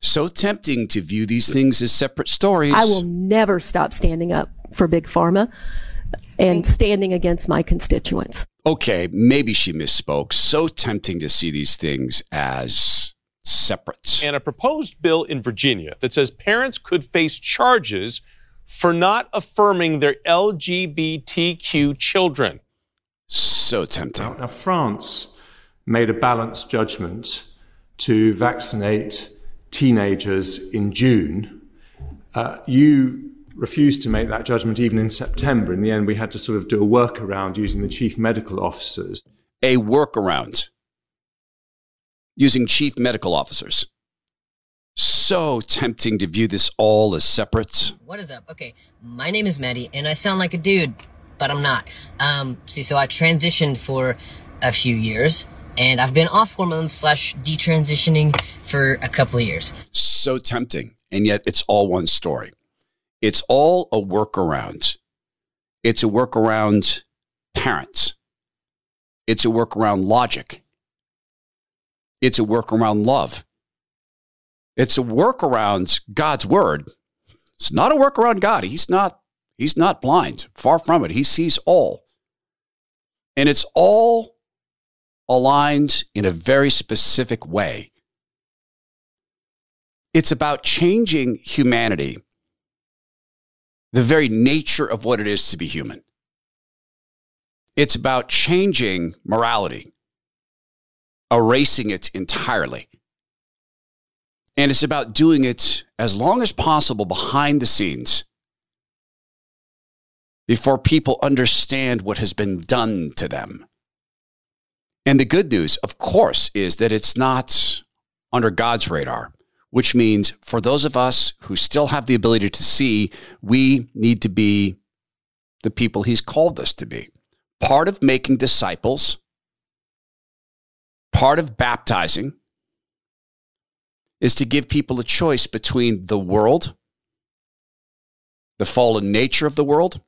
So tempting to view these things as separate stories. I will never stop standing up for Big Pharma and standing against my constituents. Okay, maybe she misspoke. So tempting to see these things as separate. And a proposed bill in Virginia that says parents could face charges for not affirming their LGBTQ children. So tempting. Now, France made a balanced judgment to vaccinate teenagers in June. Uh, you refused to make that judgment even in September. In the end, we had to sort of do a workaround using the chief medical officers. A workaround using chief medical officers. So tempting to view this all as separate. What is up? Okay, my name is Maddie, and I sound like a dude, but I'm not. Um, see, so I transitioned for a few years, and I've been off hormones slash detransitioning for a couple of years. So tempting, and yet it's all one story. It's all a workaround. It's a workaround parents. It's a workaround logic. It's a workaround love. It's a workaround God's word. It's not a workaround God. He's not, he's not blind. Far from it. He sees all. And it's all aligned in a very specific way. It's about changing humanity, the very nature of what it is to be human. It's about changing morality, erasing it entirely. And it's about doing it as long as possible behind the scenes before people understand what has been done to them. And the good news, of course, is that it's not under God's radar, which means for those of us who still have the ability to see, we need to be the people He's called us to be. Part of making disciples, part of baptizing, is to give people a choice between the world, the fallen nature of the world,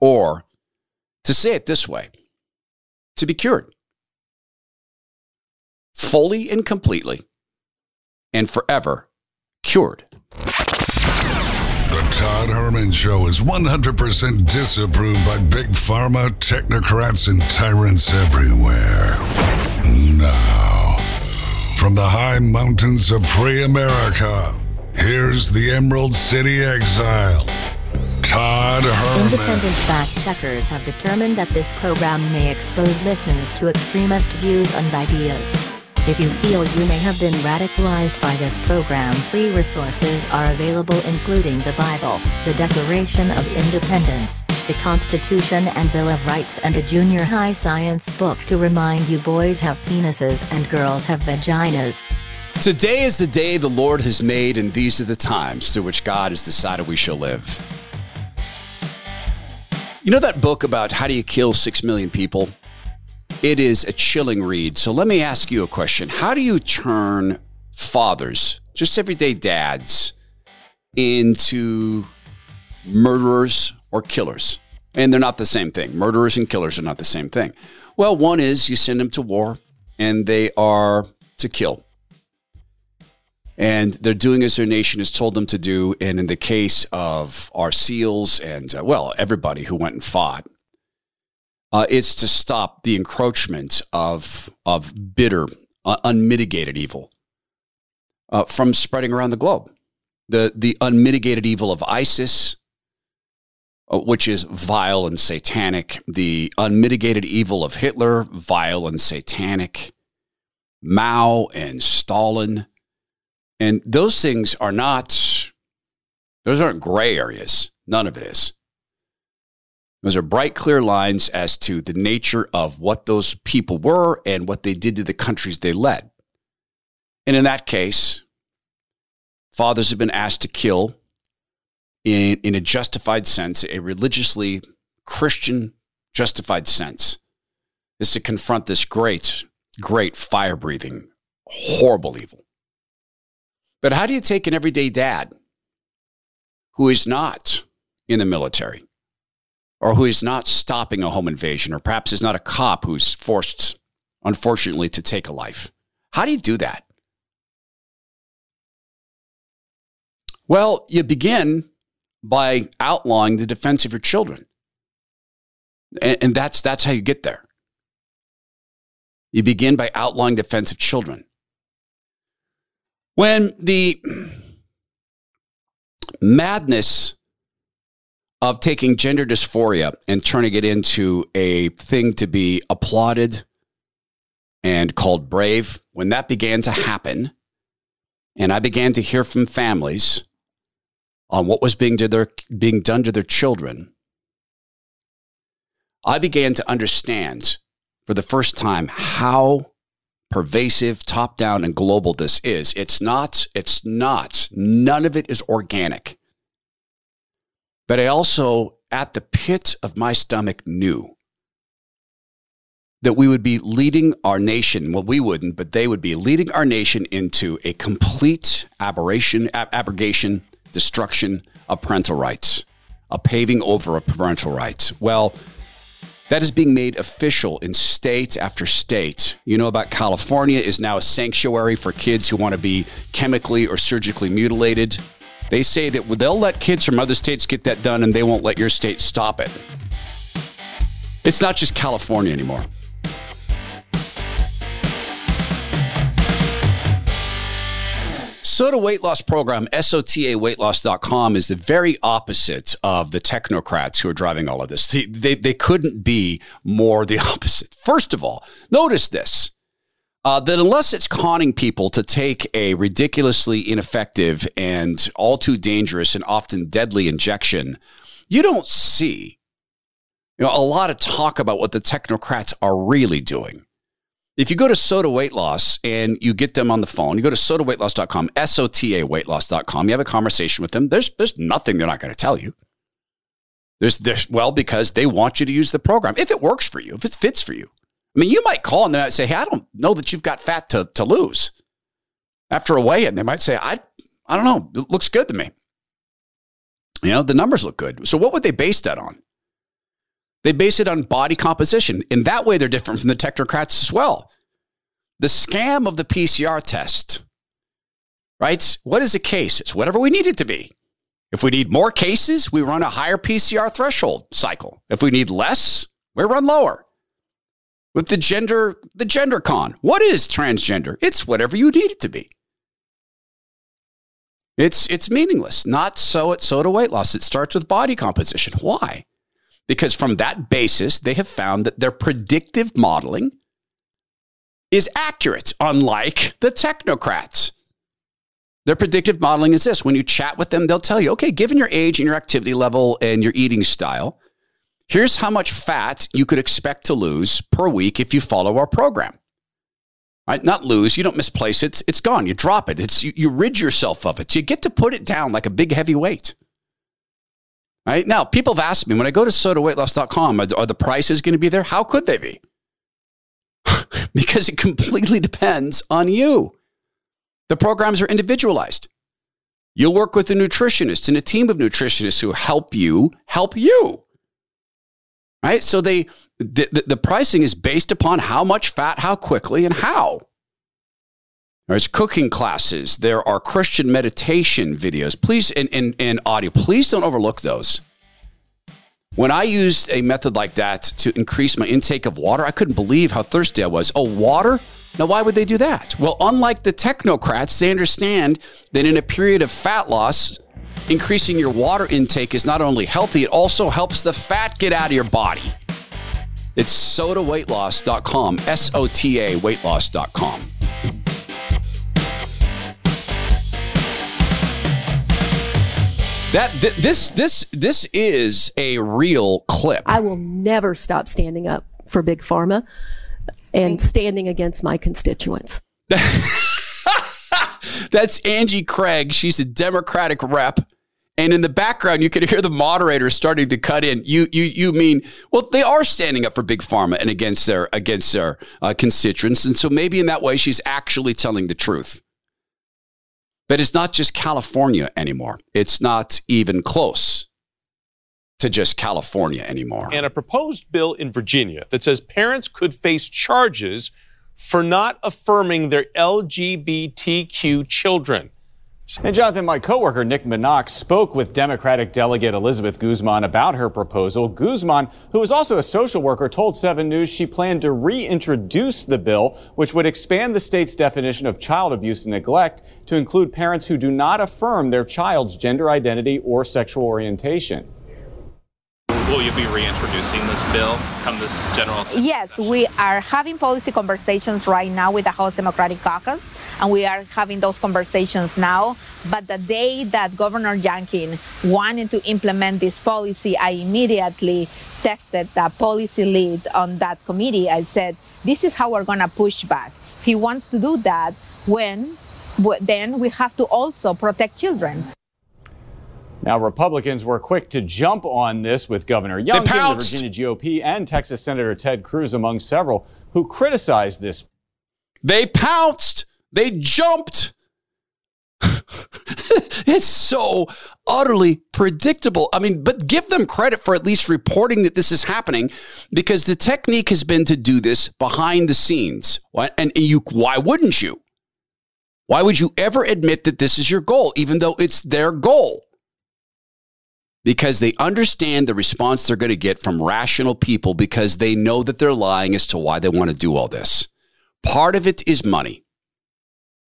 or to say it this way to be cured fully and completely and forever cured. The Todd Herman Show is 100% disapproved by big pharma, technocrats, and tyrants everywhere. Now, from the high mountains of free America, here's the Emerald City Exile, Todd Herman. Independent fact checkers have determined that this program may expose listeners to extremist views and ideas. If you feel you may have been radicalized by this program, free resources are available, including the Bible, the Declaration of Independence, the Constitution and Bill of Rights, and a junior high science book to remind you boys have penises and girls have vaginas. Today is the day the Lord has made, and these are the times through which God has decided we shall live. You know that book about how do you kill six million people? It is a chilling read. So let me ask you a question. How do you turn fathers, just everyday dads, into murderers or killers? And they're not the same thing. Murderers and killers are not the same thing. Well, one is you send them to war and they are to kill. And they're doing as their nation has told them to do. And in the case of our SEALs and, uh, well, everybody who went and fought, uh, it's to stop the encroachment of, of bitter, uh, unmitigated evil uh, from spreading around the globe. The, the unmitigated evil of ISIS, uh, which is vile and satanic, the unmitigated evil of Hitler, vile and satanic, Mao and Stalin. And those things are not, those aren't gray areas. None of it is. Those are bright, clear lines as to the nature of what those people were and what they did to the countries they led. And in that case, fathers have been asked to kill in, in a justified sense, a religiously Christian justified sense, is to confront this great, great fire breathing, horrible evil. But how do you take an everyday dad who is not in the military or who is not stopping a home invasion or perhaps is not a cop who's forced, unfortunately, to take a life? How do you do that? Well, you begin by outlawing the defense of your children. And, and that's, that's how you get there. You begin by outlawing defense of children. When the madness of taking gender dysphoria and turning it into a thing to be applauded and called brave, when that began to happen, and I began to hear from families on what was being, to their, being done to their children, I began to understand for the first time how pervasive, top down, and global this is. It's not, it's not, none of it is organic. But I also, at the pit of my stomach, knew that we would be leading our nation. Well, we wouldn't, but they would be leading our nation into a complete aberration, ab- abrogation, destruction of parental rights, a paving over of parental rights. Well, that is being made official in state after state. You know about California is now a sanctuary for kids who want to be chemically or surgically mutilated. They say that they'll let kids from other states get that done and they won't let your state stop it. It's not just California anymore. SOTA weight loss program, SOTAweightloss.com, is the very opposite of the technocrats who are driving all of this. They, they, they couldn't be more the opposite. First of all, notice this uh, that unless it's conning people to take a ridiculously ineffective and all too dangerous and often deadly injection, you don't see you know, a lot of talk about what the technocrats are really doing. If you go to SOTA Weight Loss and you get them on the phone, you go to sotaweightloss.com, S O T A weightloss.com, you have a conversation with them. There's, there's nothing they're not going to tell you. There's, there's, well, because they want you to use the program. If it works for you, if it fits for you. I mean, you might call and they might say, Hey, I don't know that you've got fat to, to lose. After a weigh in, they might say, I, I don't know, it looks good to me. You know, the numbers look good. So, what would they base that on? They base it on body composition. In that way, they're different from the technocrats as well. The scam of the PCR test, right? What is a case? It's whatever we need it to be. If we need more cases, we run a higher PCR threshold cycle. If we need less, we run lower. With the gender, the gender con, what is transgender? It's whatever you need it to be. It's it's meaningless. Not so at SOTA weight loss. It starts with body composition. Why? Because from that basis, they have found that their predictive modeling is accurate, unlike the technocrats. Their predictive modeling is this when you chat with them, they'll tell you, okay, given your age and your activity level and your eating style, here's how much fat you could expect to lose per week if you follow our program. Right? Not lose, you don't misplace it, it's, it's gone. You drop it. It's you, you rid yourself of it. You get to put it down like a big heavy weight. Right? Now, people have asked me when I go to sotaweightloss.com, are, are the prices going to be there? How could they be? because it completely depends on you. The programs are individualized. You'll work with a nutritionist and a team of nutritionists who help you help you. Right? So they the, the pricing is based upon how much fat, how quickly, and how. There's cooking classes. There are Christian meditation videos. Please, and, and, and audio. Please don't overlook those. When I used a method like that to increase my intake of water, I couldn't believe how thirsty I was. Oh, water? Now, why would they do that? Well, unlike the technocrats, they understand that in a period of fat loss, increasing your water intake is not only healthy, it also helps the fat get out of your body. It's sotaweightloss.com, S O T A weightloss.com. That th- this this this is a real clip. I will never stop standing up for big pharma and standing against my constituents. That's Angie Craig. She's a Democratic rep. And in the background, you can hear the moderator starting to cut in. You, you, you mean? Well, they are standing up for big pharma and against their against their uh, constituents, and so maybe in that way, she's actually telling the truth. But it's not just California anymore. It's not even close to just California anymore. And a proposed bill in Virginia that says parents could face charges for not affirming their LGBTQ children. And Jonathan, my coworker Nick Minock spoke with Democratic delegate Elizabeth Guzman about her proposal. Guzman, who is also a social worker, told 7 News she planned to reintroduce the bill, which would expand the state's definition of child abuse and neglect to include parents who do not affirm their child's gender identity or sexual orientation. Will you be reintroducing this bill come this general? Yes, we are having policy conversations right now with the House Democratic Caucus and we are having those conversations now. But the day that Governor Youngkin wanted to implement this policy, I immediately texted the policy lead on that committee. I said, "This is how we're going to push back. If he wants to do that, when then we have to also protect children." Now, Republicans were quick to jump on this with Governor Youngkin, the Virginia GOP, and Texas Senator Ted Cruz among several who criticized this. They pounced. They jumped. it's so utterly predictable. I mean, but give them credit for at least reporting that this is happening because the technique has been to do this behind the scenes. And, you, why wouldn't you? Why would you ever admit that this is your goal, even though it's their goal? Because they understand the response they're going to get from rational people because they know that they're lying as to why they want to do all this. Part of it is money.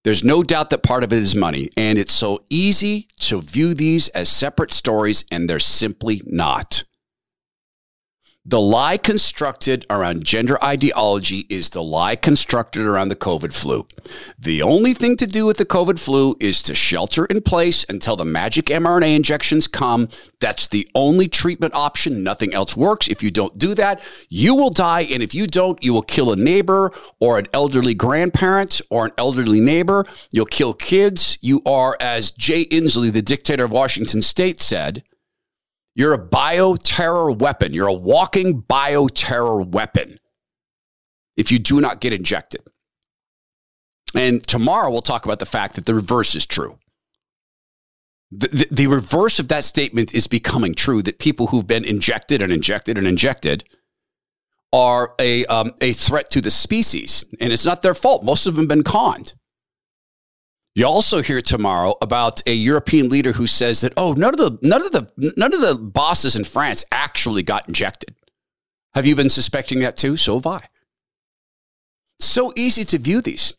There's no doubt that part of it is money, and it's so easy to view these as separate stories, and they're simply not. The lie constructed around gender ideology is the lie constructed around the COVID flu. The only thing to do with the COVID flu is to shelter in place until the magic mRNA injections come. That's the only treatment option. Nothing else works. If you don't do that, you will die. And if you don't, you will kill a neighbor or an elderly grandparent or an elderly neighbor. You'll kill kids. You are, as Jay Inslee, the dictator of Washington state, said, you're a bioterror weapon. You're a walking bioterror weapon if you do not get injected. And tomorrow we'll talk about the fact that the reverse is true. The, the, the, reverse of that statement is becoming true that people who've been injected and injected and injected are a, um, a threat to the species. And it's not their fault. Most of them have been conned. You also hear tomorrow about a European leader who says that oh none of the none of the none of the bosses in France actually got injected. Have you been suspecting that too? So have I. So easy to view these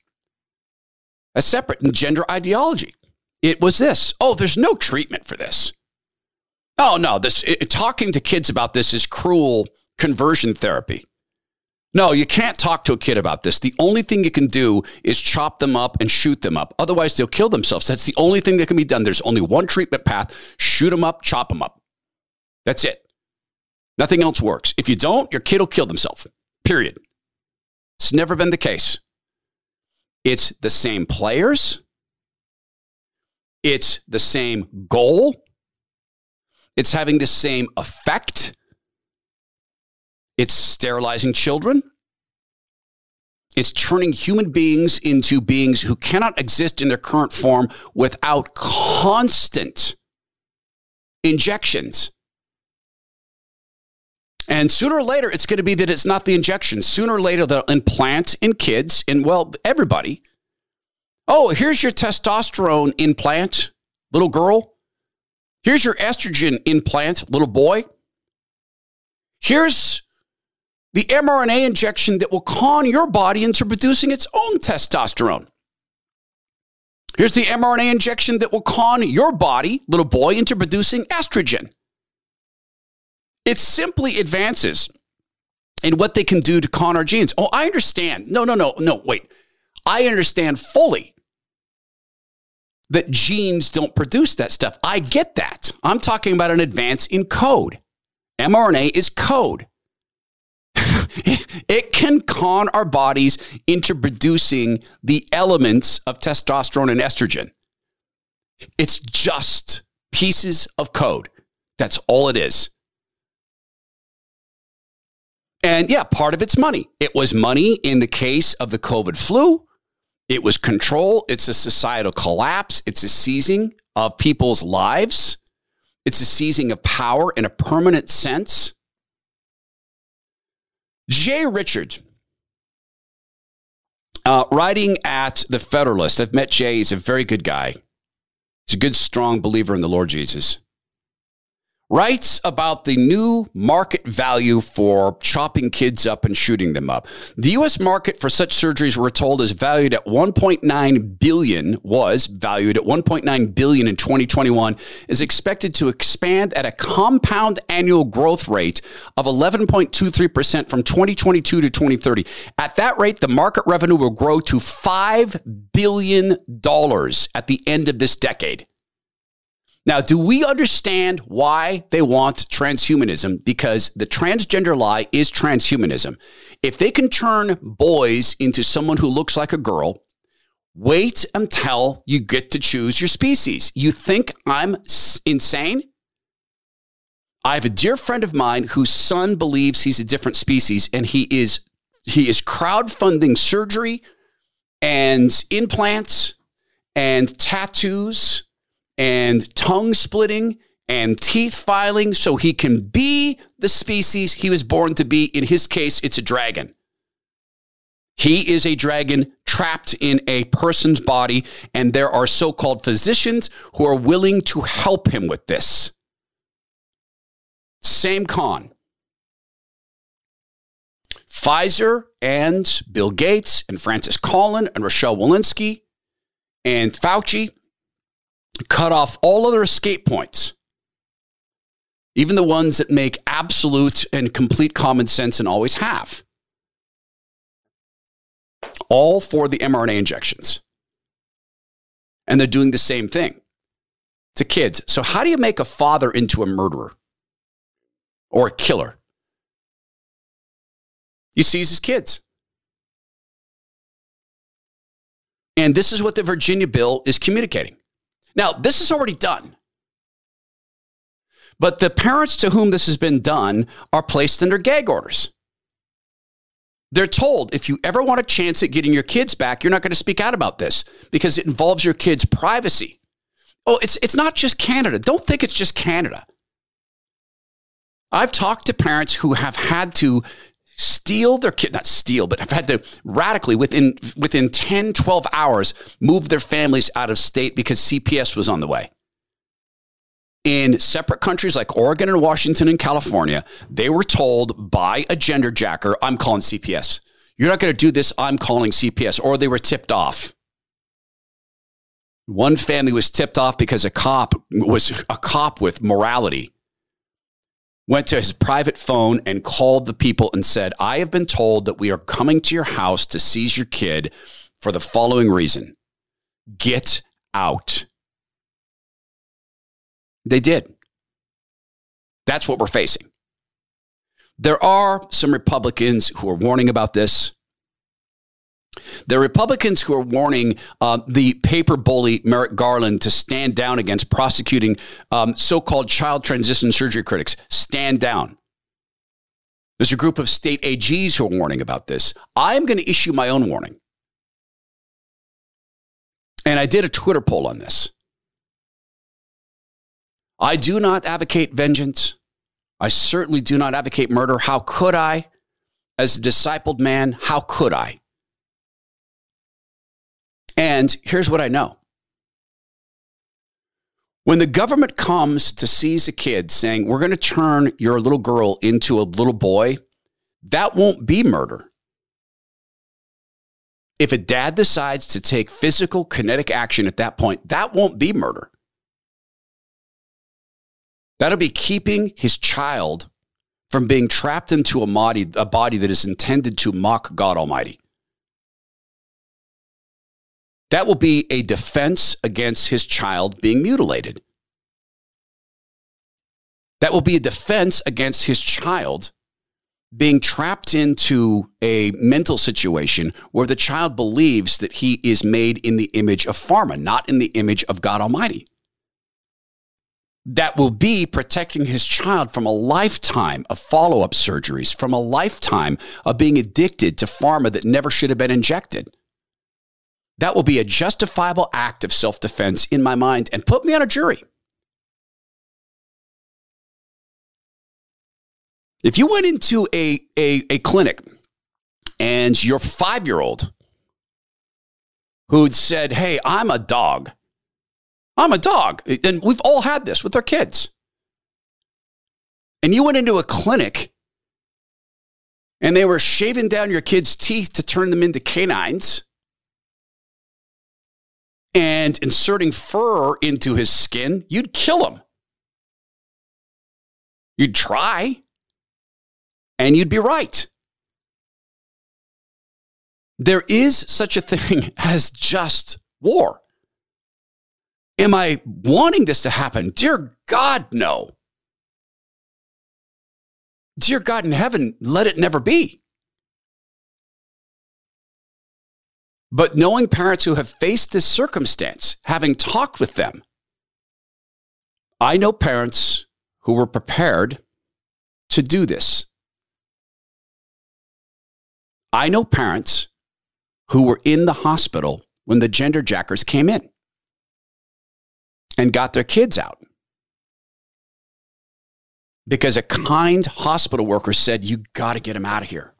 as separate gender ideology. It was this. Oh, there's no treatment for this. Oh no, this it, talking to kids about this is cruel conversion therapy. No, you can't talk to a kid about this. The only thing you can do is chop them up and shoot them up. Otherwise, they'll kill themselves. That's the only thing that can be done. There's only one treatment path shoot them up, chop them up. That's it. Nothing else works. If you don't, your kid will kill themselves. Period. It's never been the case. It's the same players, it's the same goal, it's having the same effect it's sterilizing children. It's turning human beings into beings who cannot exist in their current form without constant injections. And sooner or later, it's going to be that it's not the injection. Sooner or later, they'll implant in kids and, well, everybody. Oh, here's your testosterone implant, little girl. Here's your estrogen implant, little boy. Here's the mRNA injection that will con your body into producing its own testosterone. Here's the mRNA injection that will con your body, little boy, into producing estrogen. It simply advances in what they can do to con our genes. Oh, I understand. No, no, no, no, wait. I understand fully that genes don't produce that stuff. I get that. I'm talking about an advance in code. mRNA is code. It can con our bodies into producing the elements of testosterone and estrogen. It's just pieces of code. That's all it is. And yeah, part of it's money. It was money in the case of the COVID flu. It was control. It's a societal collapse. It's a seizing of people's lives. It's a seizing of power in a permanent sense. Jay Richards, uh, writing at The Federalist. I've met Jay. He's a very good guy. He's a good, strong believer in the Lord Jesus writes about the new market value for chopping kids up and shooting them up. The US market for such surgeries we're told is valued at 1.9 billion was valued at 1.9 billion in 2021 is expected to expand at a compound annual growth rate of 11.23% from 2022 to 2030. At that rate the market revenue will grow to 5 billion dollars at the end of this decade. Now, do we understand why they want transhumanism? Because the transgender lie is transhumanism. If they can turn boys into someone who looks like a girl, wait until you get to choose your species. You think I'm insane? I have a dear friend of mine whose son believes he's a different species and he is he is crowdfunding surgery and implants and tattoos and tongue splitting and teeth filing so he can be the species he was born to be. In his case, it's a dragon. He is a dragon trapped in a person's body, and there are so called physicians who are willing to help him with this. Same con. Pfizer and Bill Gates and Francis Collin and Rochelle Walensky and Fauci cut off all other escape points, even the ones that make absolute and complete common sense and always have. All for the mRNA injections. And they're doing the same thing to kids. So, how do you make a father into a murderer or a killer? He sees his kids. And this is what the Virginia bill is communicating. Now, this is already done. But the parents to whom this has been done are placed under gag orders. They're told if you ever want a chance at getting your kids back, you're not going to speak out about this because it involves your kids' privacy. Oh, it's, it's not just Canada. Don't think it's just Canada. I've talked to parents who have had to steal their kid, not steal, but have had to radically within within 10, 12 hours move their families out of state because CPS was on the way. In separate countries like Oregon and Washington and California, they were told by a gender jacker, I'm calling CPS. You're not going to do this, I'm calling CPS. Or they were tipped off. One family was tipped off because a cop was a cop with morality went to his private phone and called the people and said, I have been told that we are coming to your house to seize your kid for the following reason get out. They did. That's what we're facing. There are some Republicans who are warning about this. The Republicans who are warning uh, the paper bully Merrick Garland to stand down against prosecuting um, so called child transition surgery critics, stand down. There's a group of state AGs who are warning about this. I'm going to issue my own warning. And I did a Twitter poll on this. I do not advocate vengeance. I certainly do not advocate murder. How could I? As a discipled man, how could I? And here's what I know when the government comes to seize a kid saying, we're going to turn your little girl into a little boy, that won't be murder. If a dad decides to take physical kinetic action at that point, that won't be murder. That'll be keeping his child from being trapped into a body, a body that is intended to mock God Almighty. That will be a defense against his child being mutilated. That will be a defense against his child being trapped into a mental situation where the child believes that he is made in the image of pharma, not in the image of God Almighty. That will be protecting his child from a lifetime of follow up surgeries, from a lifetime of being addicted to pharma that never should have been injected. That will be a justifiable act of self defense in my mind and put me on a jury. If you went into a, a, a clinic and your five year old who'd said, Hey, I'm a dog, I'm a dog. And we've all had this with our kids. And you went into a clinic and they were shaving down your kid's teeth to turn them into canines and inserting fur into his skin, you'd kill him. You'd try, and you'd be right. There is such a thing as just war. Am I wanting this to happen? Dear God, no. Dear God in heaven, let it never be. But knowing parents who have faced this circumstance, having talked with them, I know parents who were prepared to do this. I know parents who were in the hospital when the gender jackers came in and got their kids out. Because a kind hospital worker said, You got to get them out of here.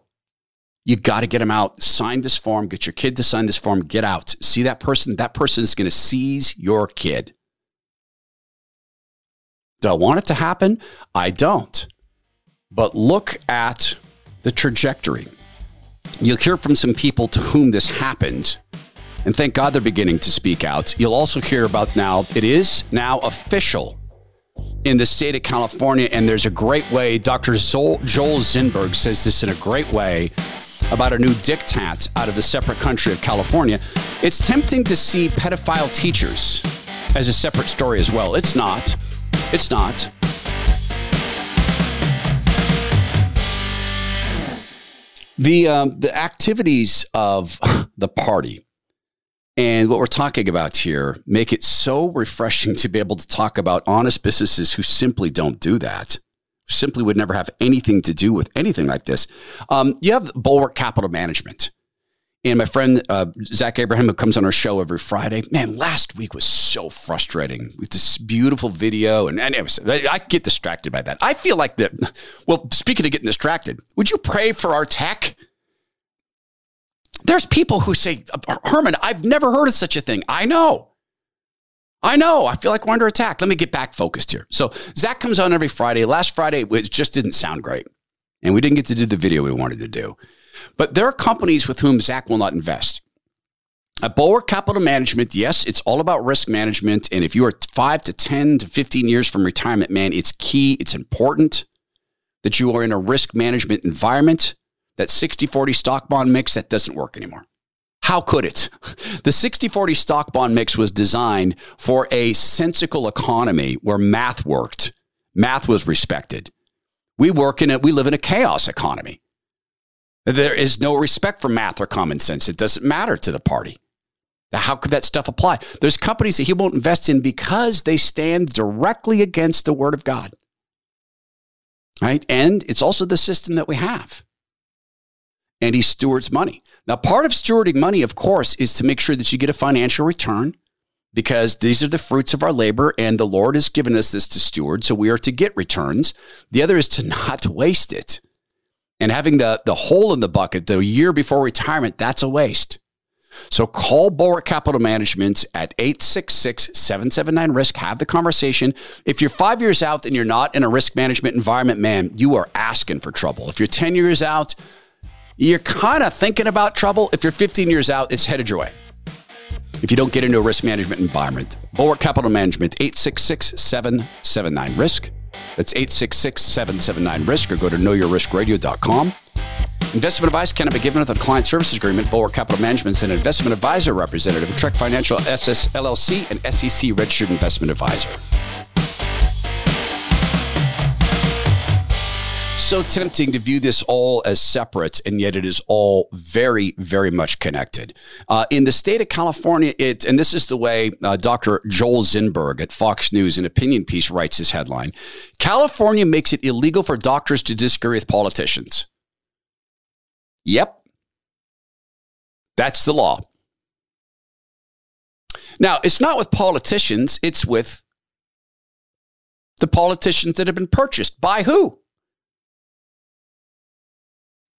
You got to get them out. Sign this form. Get your kid to sign this form. Get out. See that person? That person is going to seize your kid. Do I want it to happen? I don't. But look at the trajectory. You'll hear from some people to whom this happened. And thank God they're beginning to speak out. You'll also hear about now, it is now official in the state of California. And there's a great way, Dr. Joel Zinberg says this in a great way about a new diktat out of the separate country of California. It's tempting to see pedophile teachers as a separate story as well. It's not. It's not. The, um, the activities of the party and what we're talking about here make it so refreshing to be able to talk about honest businesses who simply don't do that simply would never have anything to do with anything like this. Um, you have Bulwark Capital Management. And my friend uh, Zach Abraham, who comes on our show every Friday, man, last week was so frustrating with this beautiful video. And, and was, I, get distracted by that. I feel like that. Well, speaking of getting distracted, would you pray for our tech? There's people who say, Herman, I've never heard of such a thing. I know. I know. I feel like we're under attack. Let me get back focused here. So Zach comes on every Friday. Last Friday, it just didn't sound great. And we didn't get to do the video we wanted to do. But there are companies with whom Zach will not invest. At Bulwark Capital Management, yes, it's all about risk management. And if you are five to 10 to 15 years from retirement, man, it's key. It's important that you are in a risk management environment. That 60 40 stock bond mix, that doesn't work anymore. How could it? The 60 40 stock bond mix was designed for a sensical economy where math worked, math was respected. We work in it, we live in a chaos economy. There is no respect for math or common sense. It doesn't matter to the party. How could that stuff apply? There's companies that he won't invest in because they stand directly against the word of God. Right? And it's also the system that we have. And he stewards money. Now, part of stewarding money, of course, is to make sure that you get a financial return because these are the fruits of our labor and the Lord has given us this to steward. So we are to get returns. The other is to not waste it. And having the, the hole in the bucket the year before retirement, that's a waste. So call Bulwark Capital Management at 866-779-RISK. Have the conversation. If you're five years out and you're not in a risk management environment, man, you are asking for trouble. If you're 10 years out, you're kind of thinking about trouble. If you're 15 years out, it's headed your way. If you don't get into a risk management environment, Bulwark Capital Management, 866 779 RISK. That's 866 779 RISK or go to knowyourriskradio.com. Investment advice cannot be given without a client services agreement. Bulwark Capital Management is an investment advisor representative of Trek Financial SS LLC and SEC registered investment advisor. So tempting to view this all as separate, and yet it is all very, very much connected. Uh, in the state of California, it and this is the way uh, Dr. Joel Zinberg at Fox News, an opinion piece, writes his headline: California makes it illegal for doctors to disagree with politicians. Yep, that's the law. Now, it's not with politicians; it's with the politicians that have been purchased by who?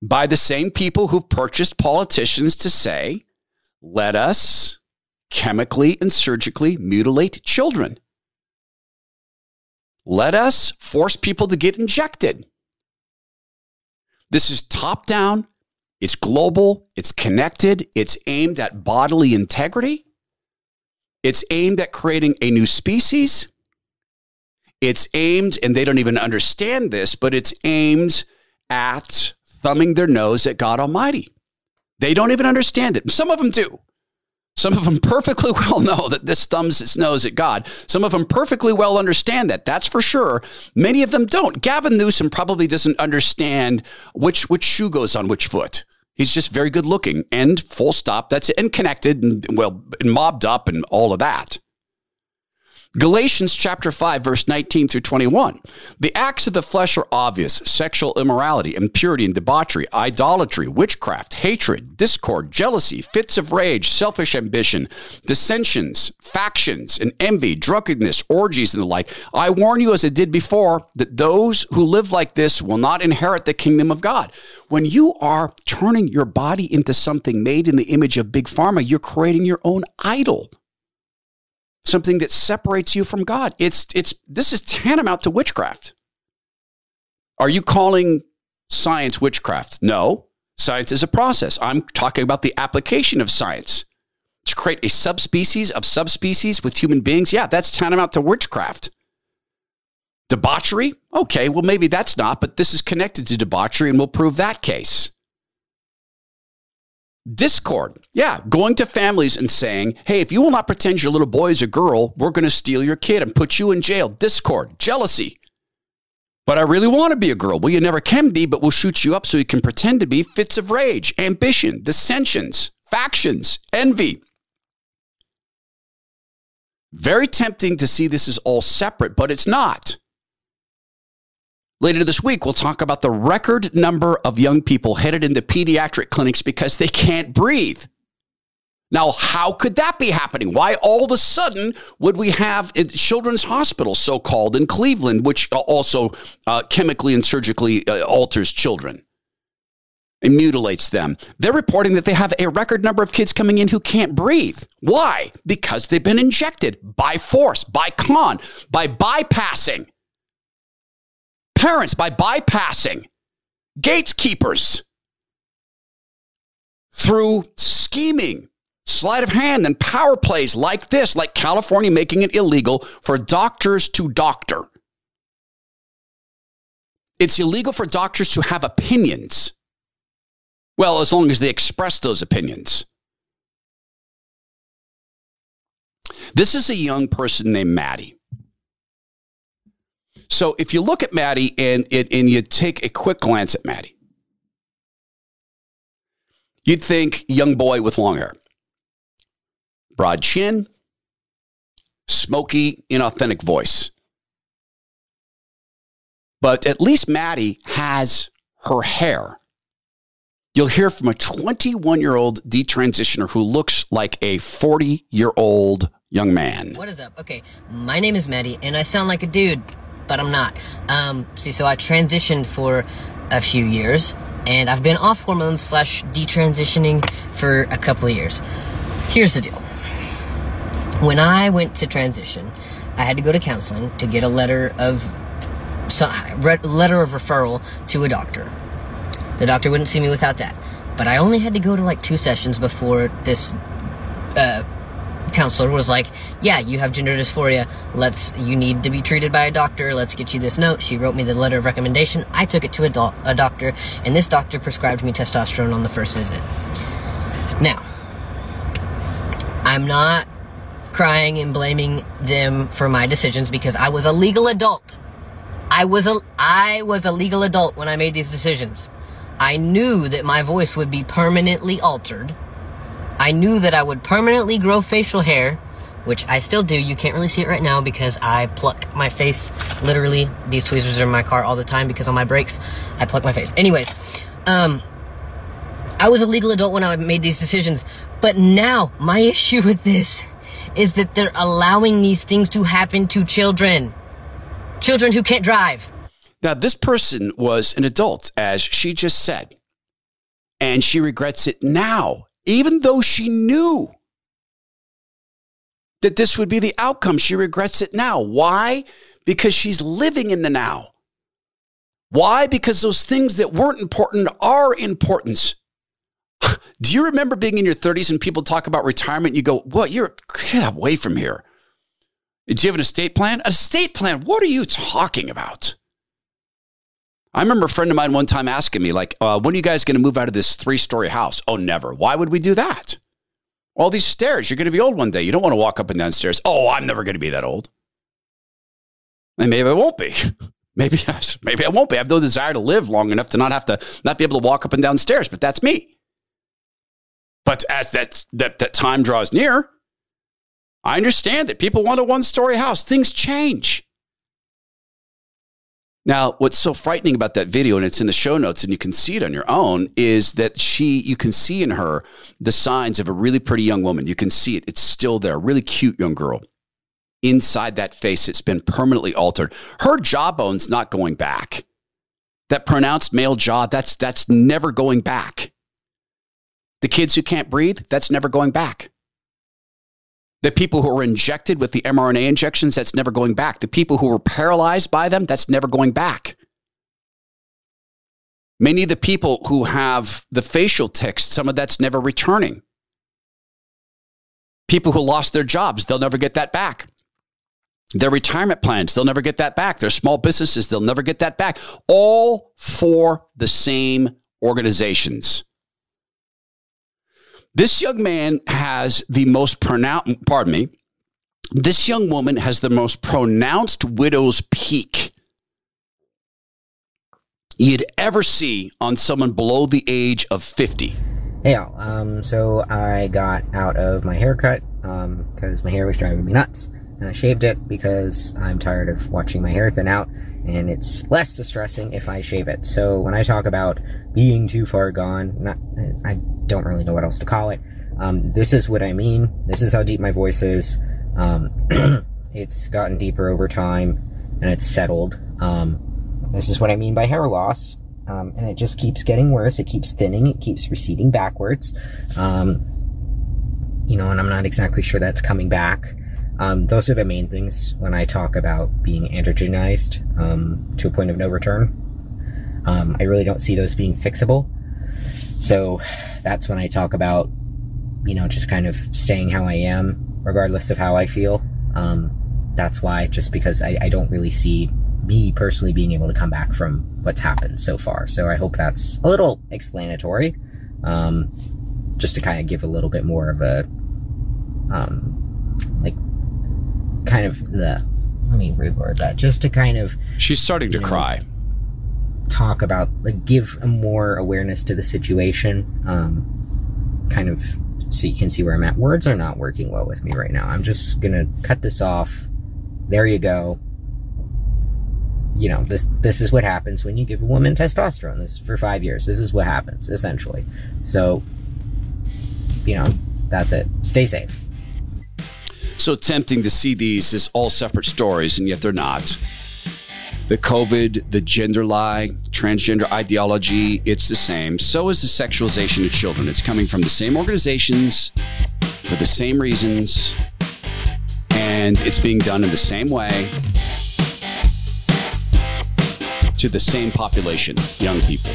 By the same people who've purchased politicians to say, let us chemically and surgically mutilate children. Let us force people to get injected. This is top down, it's global, it's connected, it's aimed at bodily integrity, it's aimed at creating a new species. It's aimed, and they don't even understand this, but it's aimed at thumbing their nose at God Almighty. They don't even understand it. Some of them do. Some of them perfectly well know that this thumbs its nose at God. Some of them perfectly well understand that. That's for sure. Many of them don't. Gavin Newsom probably doesn't understand which which shoe goes on which foot. He's just very good looking and full stop. That's it. And connected and well and mobbed up and all of that. Galatians chapter 5 verse 19 through 21. The acts of the flesh are obvious: sexual immorality, impurity and debauchery, idolatry, witchcraft, hatred, discord, jealousy, fits of rage, selfish ambition, dissensions, factions, and envy, drunkenness, orgies and the like. I warn you as I did before that those who live like this will not inherit the kingdom of God. When you are turning your body into something made in the image of big pharma, you're creating your own idol something that separates you from God. It's it's this is tantamount to witchcraft. Are you calling science witchcraft? No. Science is a process. I'm talking about the application of science. To create a subspecies of subspecies with human beings, yeah, that's tantamount to witchcraft. Debauchery? Okay, well, maybe that's not, but this is connected to debauchery, and we'll prove that case. Discord. Yeah, going to families and saying, hey, if you will not pretend your little boy is a girl, we're going to steal your kid and put you in jail. Discord, jealousy. But I really want to be a girl. Well, you never can be, but we'll shoot you up so you can pretend to be. Fits of rage, ambition, dissensions, factions, envy. Very tempting to see this as all separate, but it's not. Later this week, we'll talk about the record number of young people headed into pediatric clinics because they can't breathe. Now, how could that be happening? Why all of a sudden would we have children's hospital, so called, in Cleveland, which also uh, chemically and surgically uh, alters children and mutilates them? They're reporting that they have a record number of kids coming in who can't breathe. Why? Because they've been injected by force, by con, by bypassing parents by bypassing gatekeepers through scheming, sleight of hand, and power plays like this, like California making it illegal for doctors to doctor. It's illegal for doctors to have opinions. Well, as long as they express those opinions. This is a young person named Maddie. So if you look at Maddie and, and you take a quick glance at Maddie, you'd think young boy with long hair, broad chin, smoky, inauthentic voice. But at least Maddie has her hair. You'll hear from a 21 year old detransitioner who looks like a 40 year old young man. What is up? Okay, my name is Maddie, and I sound like a dude but I'm not. Um, see, so I transitioned for a few years, and I've been off hormones slash detransitioning for a couple of years. Here's the deal. When I went to transition, I had to go to counseling to get a letter of letter of referral to a doctor. The doctor wouldn't see me without that, but I only had to go to like two sessions before this uh, counselor was like, "Yeah, you have gender dysphoria. Let's you need to be treated by a doctor. Let's get you this note." She wrote me the letter of recommendation. I took it to a, do- a doctor, and this doctor prescribed me testosterone on the first visit. Now, I'm not crying and blaming them for my decisions because I was a legal adult. I was a I was a legal adult when I made these decisions. I knew that my voice would be permanently altered I knew that I would permanently grow facial hair, which I still do. You can't really see it right now because I pluck my face. Literally, these tweezers are in my car all the time because on my brakes, I pluck my face. Anyways, um, I was a legal adult when I made these decisions, but now my issue with this is that they're allowing these things to happen to children. Children who can't drive. Now, this person was an adult, as she just said, and she regrets it now even though she knew that this would be the outcome. She regrets it now. Why? Because she's living in the now. Why? Because those things that weren't important are important. Do you remember being in your 30s and people talk about retirement? You go, What? You're get away from here. Do you have an estate plan? An estate plan? What are you talking about? I remember a friend of mine one time asking me, like, uh, when are you guys going to move out of this three story house? Oh, never. Why would we do that? All these stairs, you're going to be old one day. You don't want to walk up and down stairs. Oh, I'm never going to be that old. And maybe I won't be. Maybe yes, maybe I won't be. I have no desire to live long enough to not have to not be able to walk up and down stairs, but that's me. But as that that, that time draws near, I understand that people want a one-story house. Things change. Now, what's so frightening about that video, and it's in the show notes, and you can see it on your own, is that she, you can see in her the signs of a really pretty young woman. You can see it. It's still there. Really cute young girl. Inside that face, it's been permanently altered. Her jawbone's not going back. That pronounced male jaw, that's, that's never going back. The kids who can't breathe, that's never going back. The people who were injected with the mRNA injections, that's never going back. The people who were paralyzed by them, that's never going back. Many of the people who have the facial tics, some of that's never returning. People who lost their jobs, they'll never get that back. Their retirement plans, they'll never get that back. Their small businesses, they'll never get that back. All for the same organizations. This young man has the most pronounced, pardon me, this young woman has the most pronounced widow's peak you'd ever see on someone below the age of 50. Hey. Um, so I got out of my haircut because um, my hair was driving me nuts. And I shaved it because I'm tired of watching my hair thin out and it's less distressing if I shave it. So when I talk about being too far gone, not, I don't really know what else to call it. Um, this is what I mean. This is how deep my voice is. Um, it's gotten deeper over time and it's settled. Um, this is what I mean by hair loss. Um, and it just keeps getting worse. It keeps thinning. It keeps receding backwards. Um, you know, and I'm not exactly sure that's coming back. Um, those are the main things when I talk about being androgenized um, to a point of no return. Um, I really don't see those being fixable. So that's when I talk about, you know, just kind of staying how I am, regardless of how I feel. Um, that's why, just because I, I don't really see me personally being able to come back from what's happened so far. So I hope that's a little explanatory, um, just to kind of give a little bit more of a, um, kind of the let me reword that just to kind of she's starting to know, cry. talk about like give more awareness to the situation um kind of so you can see where i'm at. Words are not working well with me right now. I'm just gonna cut this off. There you go. You know this this is what happens when you give a woman testosterone. This for five years. This is what happens essentially. So you know that's it. Stay safe so tempting to see these as all separate stories, and yet they're not. The COVID, the gender lie, transgender ideology, it's the same. So is the sexualization of children. It's coming from the same organizations for the same reasons, and it's being done in the same way to the same population, young people.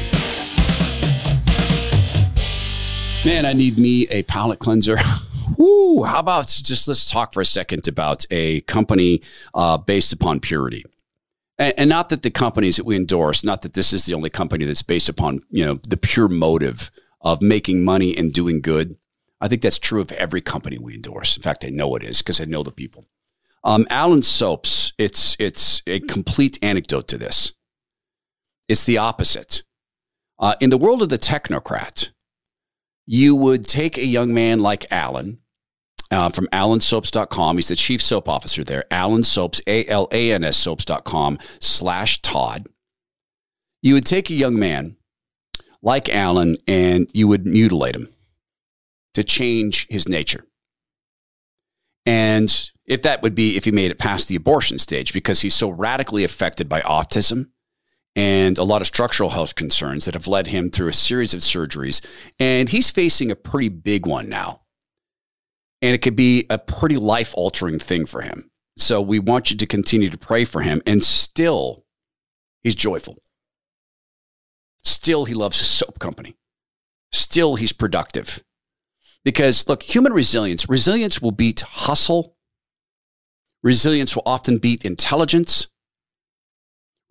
Man, I need me a palate cleanser. Woo, how about just let's talk for a second about a company uh, based upon purity. And, and not that the companies that we endorse, not that this is the only company that's based upon, you know, the pure motive of making money and doing good. I think that's true of every company we endorse. In fact, I know it is because I know the people. Um, Alan Soaps, it's, it's a complete anecdote to this. It's the opposite. Uh, in the world of the technocrat, you would take a young man like Alan uh, from alansoaps.com. He's the chief soap officer there. Alan Soaps, A L A N S soaps.com slash Todd. You would take a young man like Alan and you would mutilate him to change his nature. And if that would be if he made it past the abortion stage, because he's so radically affected by autism and a lot of structural health concerns that have led him through a series of surgeries. And he's facing a pretty big one now And it could be a pretty life altering thing for him. So we want you to continue to pray for him. And still, he's joyful. Still, he loves his soap company. Still, he's productive. Because look, human resilience, resilience will beat hustle. Resilience will often beat intelligence.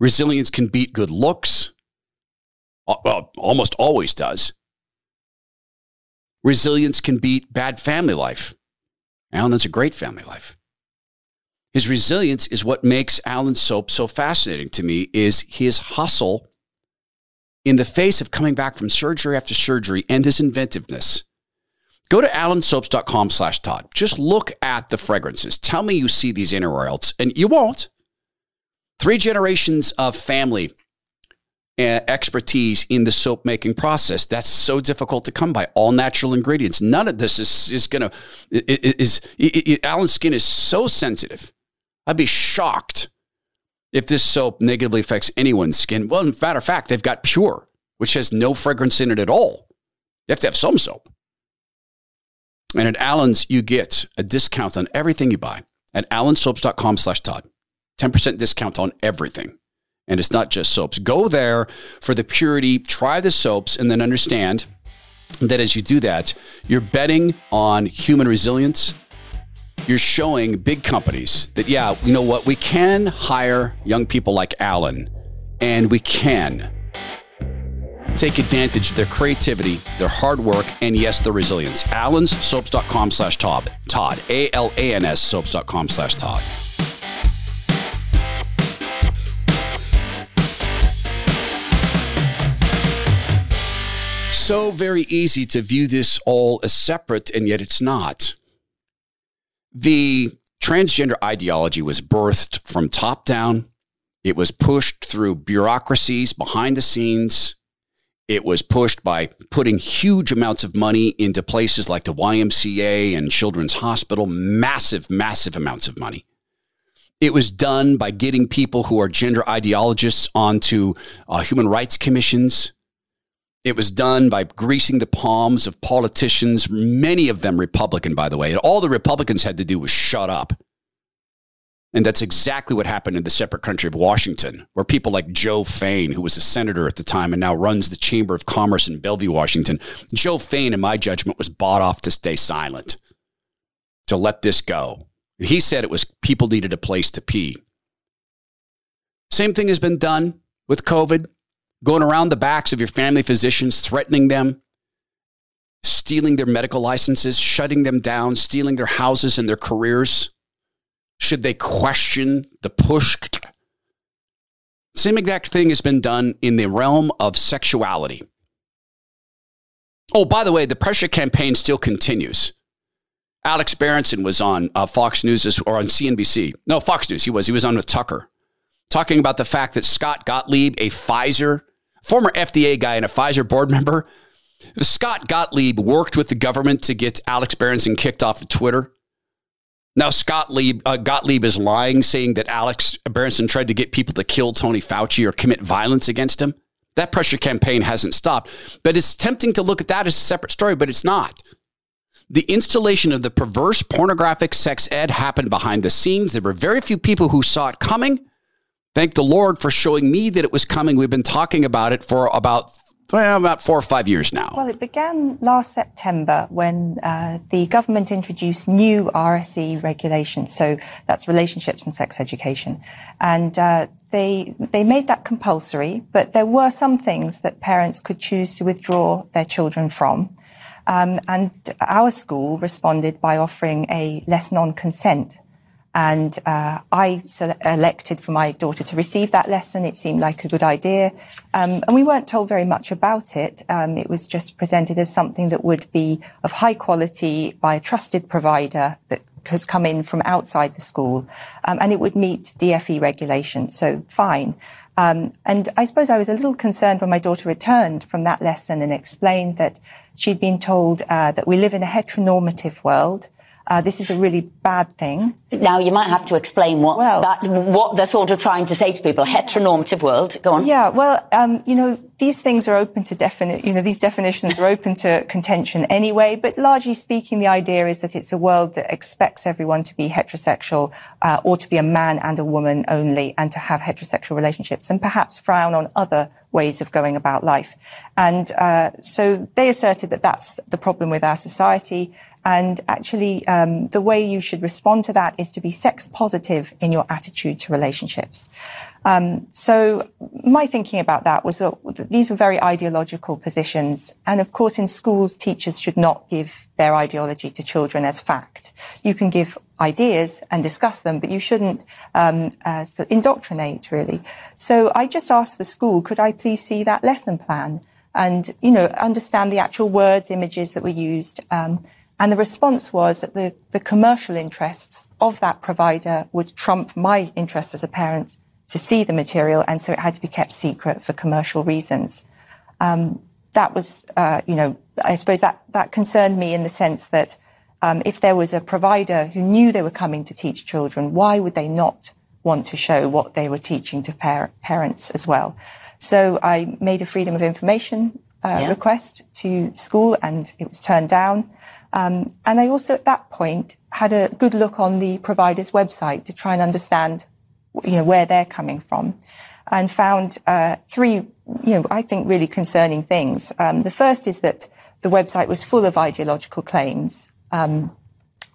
Resilience can beat good looks. Uh, well, almost always does. Resilience can beat bad family life. Alan has a great family life. His resilience is what makes Alan Soap so fascinating to me is his hustle in the face of coming back from surgery after surgery and his inventiveness. Go to alansoaps.com slash Todd. Just look at the fragrances. Tell me you see these anywhere else, and you won't. Three generations of family uh, expertise in the soap making process. That's so difficult to come by. All natural ingredients. None of this is, is going to, is, is, Alan's skin is so sensitive. I'd be shocked if this soap negatively affects anyone's skin. Well, matter of fact, they've got Pure, which has no fragrance in it at all. You have to have some soap. And at Alan's, you get a discount on everything you buy at alansoaps.com slash Todd. 10% discount on everything. And it's not just soaps. Go there for the purity, try the soaps, and then understand that as you do that, you're betting on human resilience. You're showing big companies that, yeah, you know what? We can hire young people like Alan, and we can take advantage of their creativity, their hard work, and yes, their resilience. Alan'sSoaps.com slash Todd. Todd. A-L-A-N-S soaps.com slash Todd. So very easy to view this all as separate, and yet it's not. The transgender ideology was birthed from top down. It was pushed through bureaucracies behind the scenes. It was pushed by putting huge amounts of money into places like the YMCA and Children's Hospital, massive, massive amounts of money. It was done by getting people who are gender ideologists onto uh, human rights commissions. It was done by greasing the palms of politicians, many of them Republican, by the way. All the Republicans had to do was shut up. And that's exactly what happened in the separate country of Washington, where people like Joe Fain, who was a senator at the time and now runs the Chamber of Commerce in Bellevue, Washington, Joe Fain, in my judgment, was bought off to stay silent, to let this go. He said it was people needed a place to pee. Same thing has been done with COVID going around the backs of your family physicians, threatening them, stealing their medical licenses, shutting them down, stealing their houses and their careers? Should they question the push? Same exact thing has been done in the realm of sexuality. Oh, by the way, the pressure campaign still continues. Alex Berenson was on uh, Fox News or on CNBC. No, Fox News. He was. He was on with Tucker, talking about the fact that Scott Gottlieb, a Pfizer former FDA guy and a Pfizer board member. Scott Gottlieb worked with the government to get Alex Berenson kicked off of Twitter. Now, Scott Lieb, uh, Gottlieb is lying, saying that Alex Berenson tried to get people to kill Tony Fauci or commit violence against him. That pressure campaign hasn't stopped. But it's tempting to look at that as a separate story, but it's not. The installation of the perverse pornographic sex ed happened behind the scenes. There were very few people who saw it coming. Thank the Lord for showing me that it was coming. We've been talking about it for about well, about four or five years now. Well, it began last September when uh, the government introduced new RSE regulations. So that's relationships and sex education, and uh, they they made that compulsory. But there were some things that parents could choose to withdraw their children from. Um, and our school responded by offering a lesson on consent and uh, I elected for my daughter to receive that lesson. It seemed like a good idea. Um, and we weren't told very much about it. Um, it was just presented as something that would be of high quality by a trusted provider that has come in from outside the school. Um, and it would meet DFE regulations. So fine. Um, and I suppose I was a little concerned when my daughter returned from that lesson and explained that she'd been told uh, that we live in a heteronormative world Uh, this is a really bad thing. Now, you might have to explain what Well- that, what they're sort of trying to say to people. Heteronormative world. Go on. Yeah, well, um, you know, these things are open to definite, you know, these definitions are open to contention anyway, but largely speaking, the idea is that it's a world that expects everyone to be heterosexual, uh, or to be a man and a woman only, and to have heterosexual relationships, and perhaps frown on other ways of going about life. And, uh, so they asserted that that's the problem with our society. And actually, um, the way you should respond to that is to be sex positive in your attitude to relationships. Um, so my thinking about that was that these were very ideological positions. And of course, in schools, teachers should not give their ideology to children as fact. You can give ideas and discuss them, but you shouldn't um, uh, indoctrinate, really. So I just asked the school, could I please see that lesson plan? And, you know, understand the actual words, images that were used. Um, and the response was that the, the commercial interests of that provider would trump my interest as a parent to see the material, and so it had to be kept secret for commercial reasons. Um, that was, uh, you know, I suppose that that concerned me in the sense that um, if there was a provider who knew they were coming to teach children, why would they not want to show what they were teaching to par- parents as well? So I made a freedom of information uh, Yeah. request to school, and it was turned down. Um, and I also, at that point, had a good look on the provider's website to try and understand, you know, where they're coming from, and found uh, three, you know, I think really concerning things. Um, the first is that the website was full of ideological claims. Um,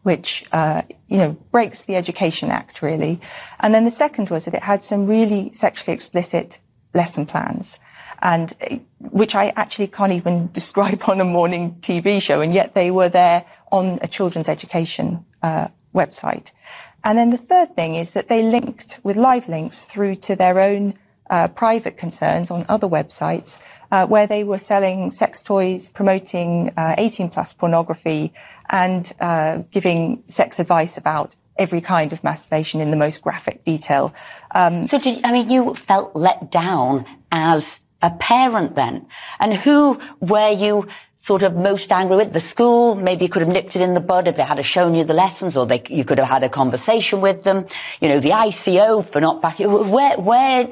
which uh, you know breaks the Education Act really, and then the second was that it had some really sexually explicit lesson plans, and uh, which I actually can't even describe on a morning TV show, and yet they were there on a children's education uh, website. And then the third thing is that they linked with live links through to their own uh, private concerns on other websites uh, where they were selling sex toys, promoting uh, 18 plus pornography, and uh, giving sex advice about every kind of masturbation in the most graphic detail. Um, So, did, I mean, you felt let down as a parent then, and who were you sort of most angry with? The school? Maybe you could have nipped it in the bud if they had shown you the lessons, or they, you could have had a conversation with them. You know, the ICO for not backing. Where, where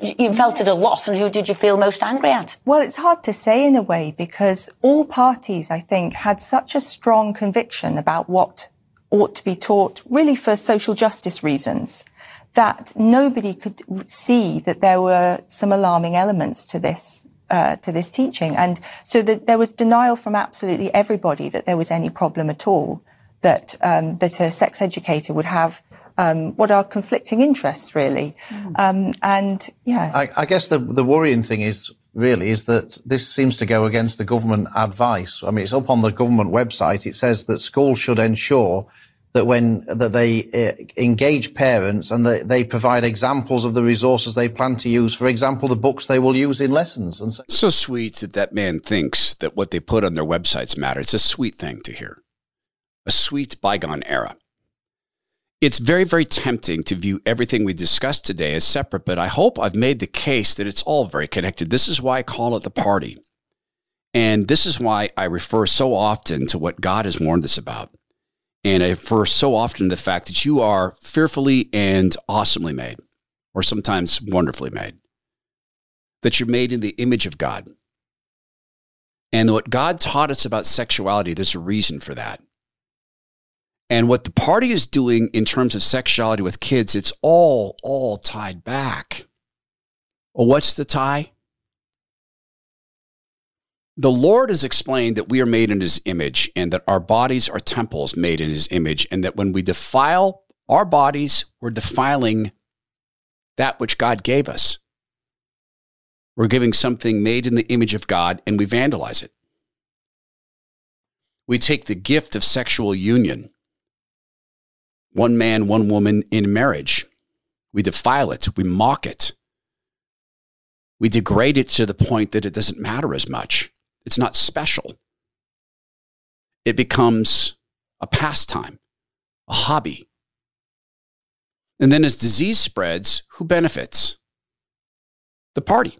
you felt at a loss, and who did you feel most angry at? Well, it's hard to say in a way because all parties, I think, had such a strong conviction about what ought to be taught really for social justice reasons that nobody could see that there were some alarming elements to this uh, to this teaching, and so that there was denial from absolutely everybody that there was any problem at all. That um, that a sex educator would have um, what are conflicting interests really, um, and yeah, I, I guess the the worrying thing is really is that this seems to go against the government advice. I mean, it's up on the government website. It says that schools should ensure that when that they uh, engage parents and that they provide examples of the resources they plan to use. For example, the books they will use in lessons. And so, So sweet that that man thinks that what they put on their websites matter. It's a sweet thing to hear. A sweet bygone era. It's very, very tempting to view everything we discussed today as separate, but I hope I've made the case that it's all very connected. This is why I call it the party. And this is why I refer so often to what God has warned us about. And I refer so often to the fact that you are fearfully and awesomely made, or sometimes wonderfully made, that you're made in the image of God. And what God taught us about sexuality, there's a reason for that. And what the party is doing in terms of sexuality with kids, it's all, all tied back. Well, what's the tie? The Lord has explained that we are made in his image and that our bodies are temples made in his image, and that when we defile our bodies, we're defiling that which God gave us. We're giving something made in the image of God and we vandalize it. We take the gift of sexual union, one man, one woman in marriage. We defile it, we mock it, we degrade it to the point that it doesn't matter as much. It's not special. It becomes a pastime, a hobby. And then as disease spreads, who benefits? The party.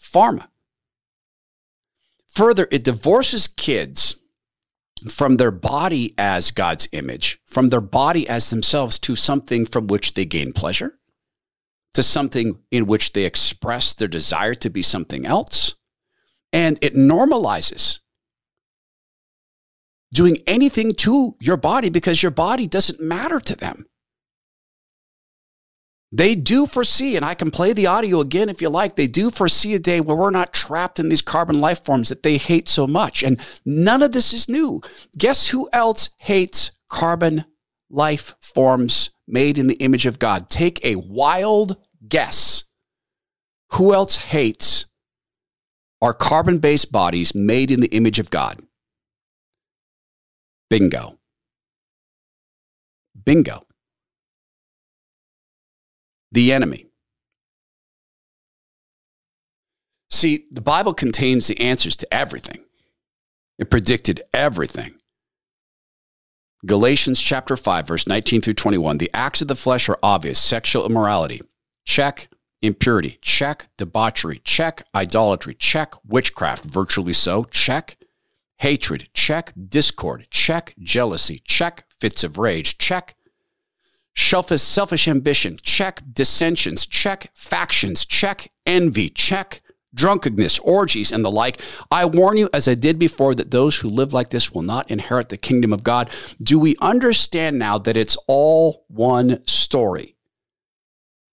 Pharma. Further, it divorces kids from their body as God's image, from their body as themselves to something from which they gain pleasure, to something in which they express their desire to be something else. And it normalizes doing anything to your body because your body doesn't matter to them. They do foresee, and I can play the audio again if you like, they do foresee a day where we're not trapped in these carbon life forms that they hate so much. And none of this is new. Guess who else hates carbon life forms made in the image of God? Take a wild guess. Who else hates our carbon based bodies made in the image of God? Bingo. Bingo the enemy. See, the Bible contains the answers to everything. It predicted everything. Galatians chapter 5 verse 19 through 21. The acts of the flesh are obvious: sexual immorality, check, impurity, check, debauchery, check, idolatry, check, witchcraft, virtually so, check, hatred, check, discord, check, jealousy, check, fits of rage, check, Selfish, selfish ambition, check. Dissensions, check. Factions, check. Envy, check. Drunkenness, orgies, and the like. I warn you, as I did before, that those who live like this will not inherit the kingdom of God. Do we understand now that it's all one story?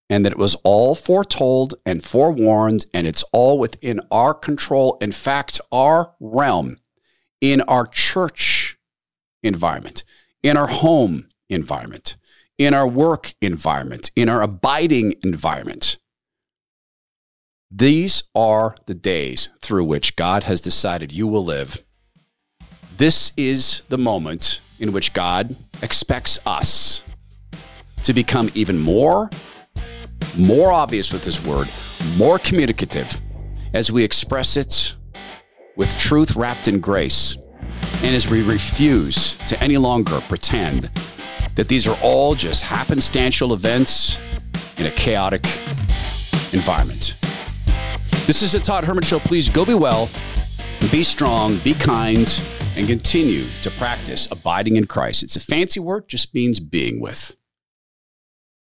And that it was all foretold and forewarned, and it's all within our control. In fact, our realm, in our church environment, in our home environment in our work environment, in our abiding environment. These are the days through which God has decided you will live. This is the moment in which God expects us to become even more, more obvious with His word, more communicative as we express it with truth wrapped in grace, and as we refuse to any longer pretend that these are all just happenstantial events in a chaotic environment. This is the Todd Herman Show. Please go be well, be strong, be kind, and continue to practice abiding in Christ. It's a fancy word, just means being with.